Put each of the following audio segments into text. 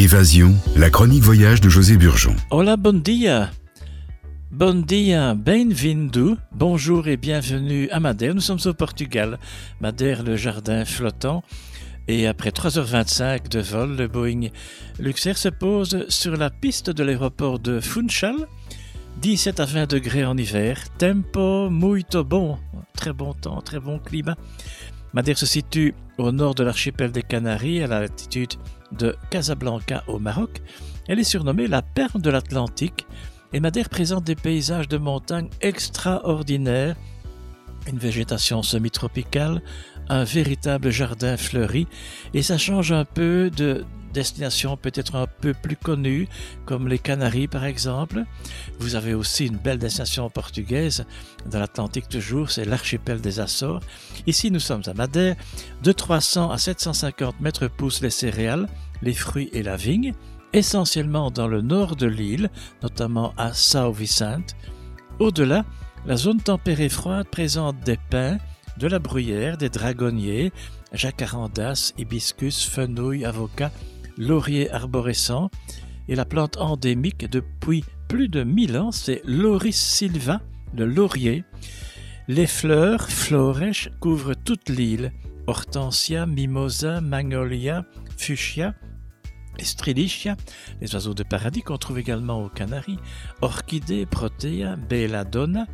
Évasion, la chronique voyage de José Burgeon. Hola, bon dia. Bon dia, bem-vindo. Bonjour et bienvenue à Madère. Nous sommes au Portugal. Madère, le jardin flottant. Et après 3h25 de vol, le Boeing Luxair se pose sur la piste de l'aéroport de Funchal. 17 à 20 degrés en hiver. Tempo muito bon. Très bon temps, très bon climat. Madère se situe au nord de l'archipel des Canaries, à la latitude de Casablanca au Maroc. Elle est surnommée la perle de l'Atlantique et Madère présente des paysages de montagne extraordinaires, une végétation semi-tropicale, un véritable jardin fleuri et ça change un peu de destinations peut-être un peu plus connues, comme les Canaries par exemple. Vous avez aussi une belle destination portugaise dans l'Atlantique toujours, c'est l'archipel des Açores. Ici, nous sommes à Madère. De 300 à 750 mètres poussent les céréales, les fruits et la vigne, essentiellement dans le nord de l'île, notamment à São Vicente. Au-delà, la zone tempérée froide présente des pins, de la bruyère, des dragonniers, jacarandas, hibiscus, fenouil, avocat, laurier arborescent et la plante endémique depuis plus de 1000 ans, c'est Lauris silva, le laurier. Les fleurs, florèches, couvrent toute l'île. Hortensia, mimosa, magnolia, fuchsia, Estrelicia, les oiseaux de paradis qu'on trouve également aux Canaries, orchidées, protea, belladonna.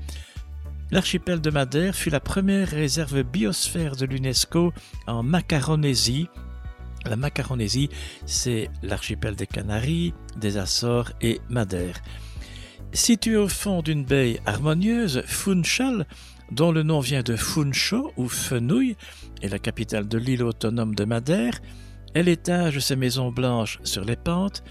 L'archipel de Madère fut la première réserve biosphère de l'UNESCO en Macaronésie, la Macaronésie, c'est l'archipel des Canaries, des Açores et Madère. Situé au fond d'une baie harmonieuse, Funchal, dont le nom vient de Funcho ou Fenouil, est la capitale de l'île autonome de Madère. Elle étage ses maisons blanches sur les pentes.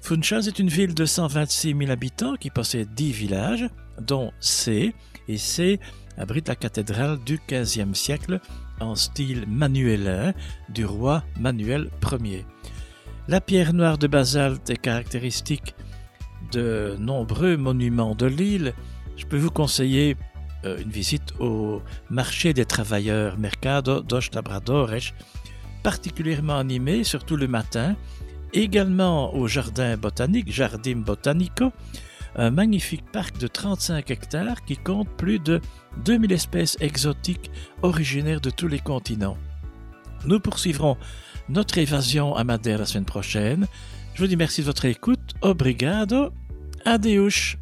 Funchal est une ville de 126 000 habitants qui possède 10 villages, dont C, et C abrite la cathédrale du XVe siècle en style manuelin du roi Manuel Ier. La pierre noire de basalte est caractéristique de nombreux monuments de l'île. Je peux vous conseiller euh, une visite au marché des travailleurs Mercado dos Labradores, particulièrement animé, surtout le matin, également au jardin botanique, Jardim Botanico, un magnifique parc de 35 hectares qui compte plus de 2000 espèces exotiques originaires de tous les continents. Nous poursuivrons notre évasion à Madère la semaine prochaine. Je vous dis merci de votre écoute. Obrigado. Adeus.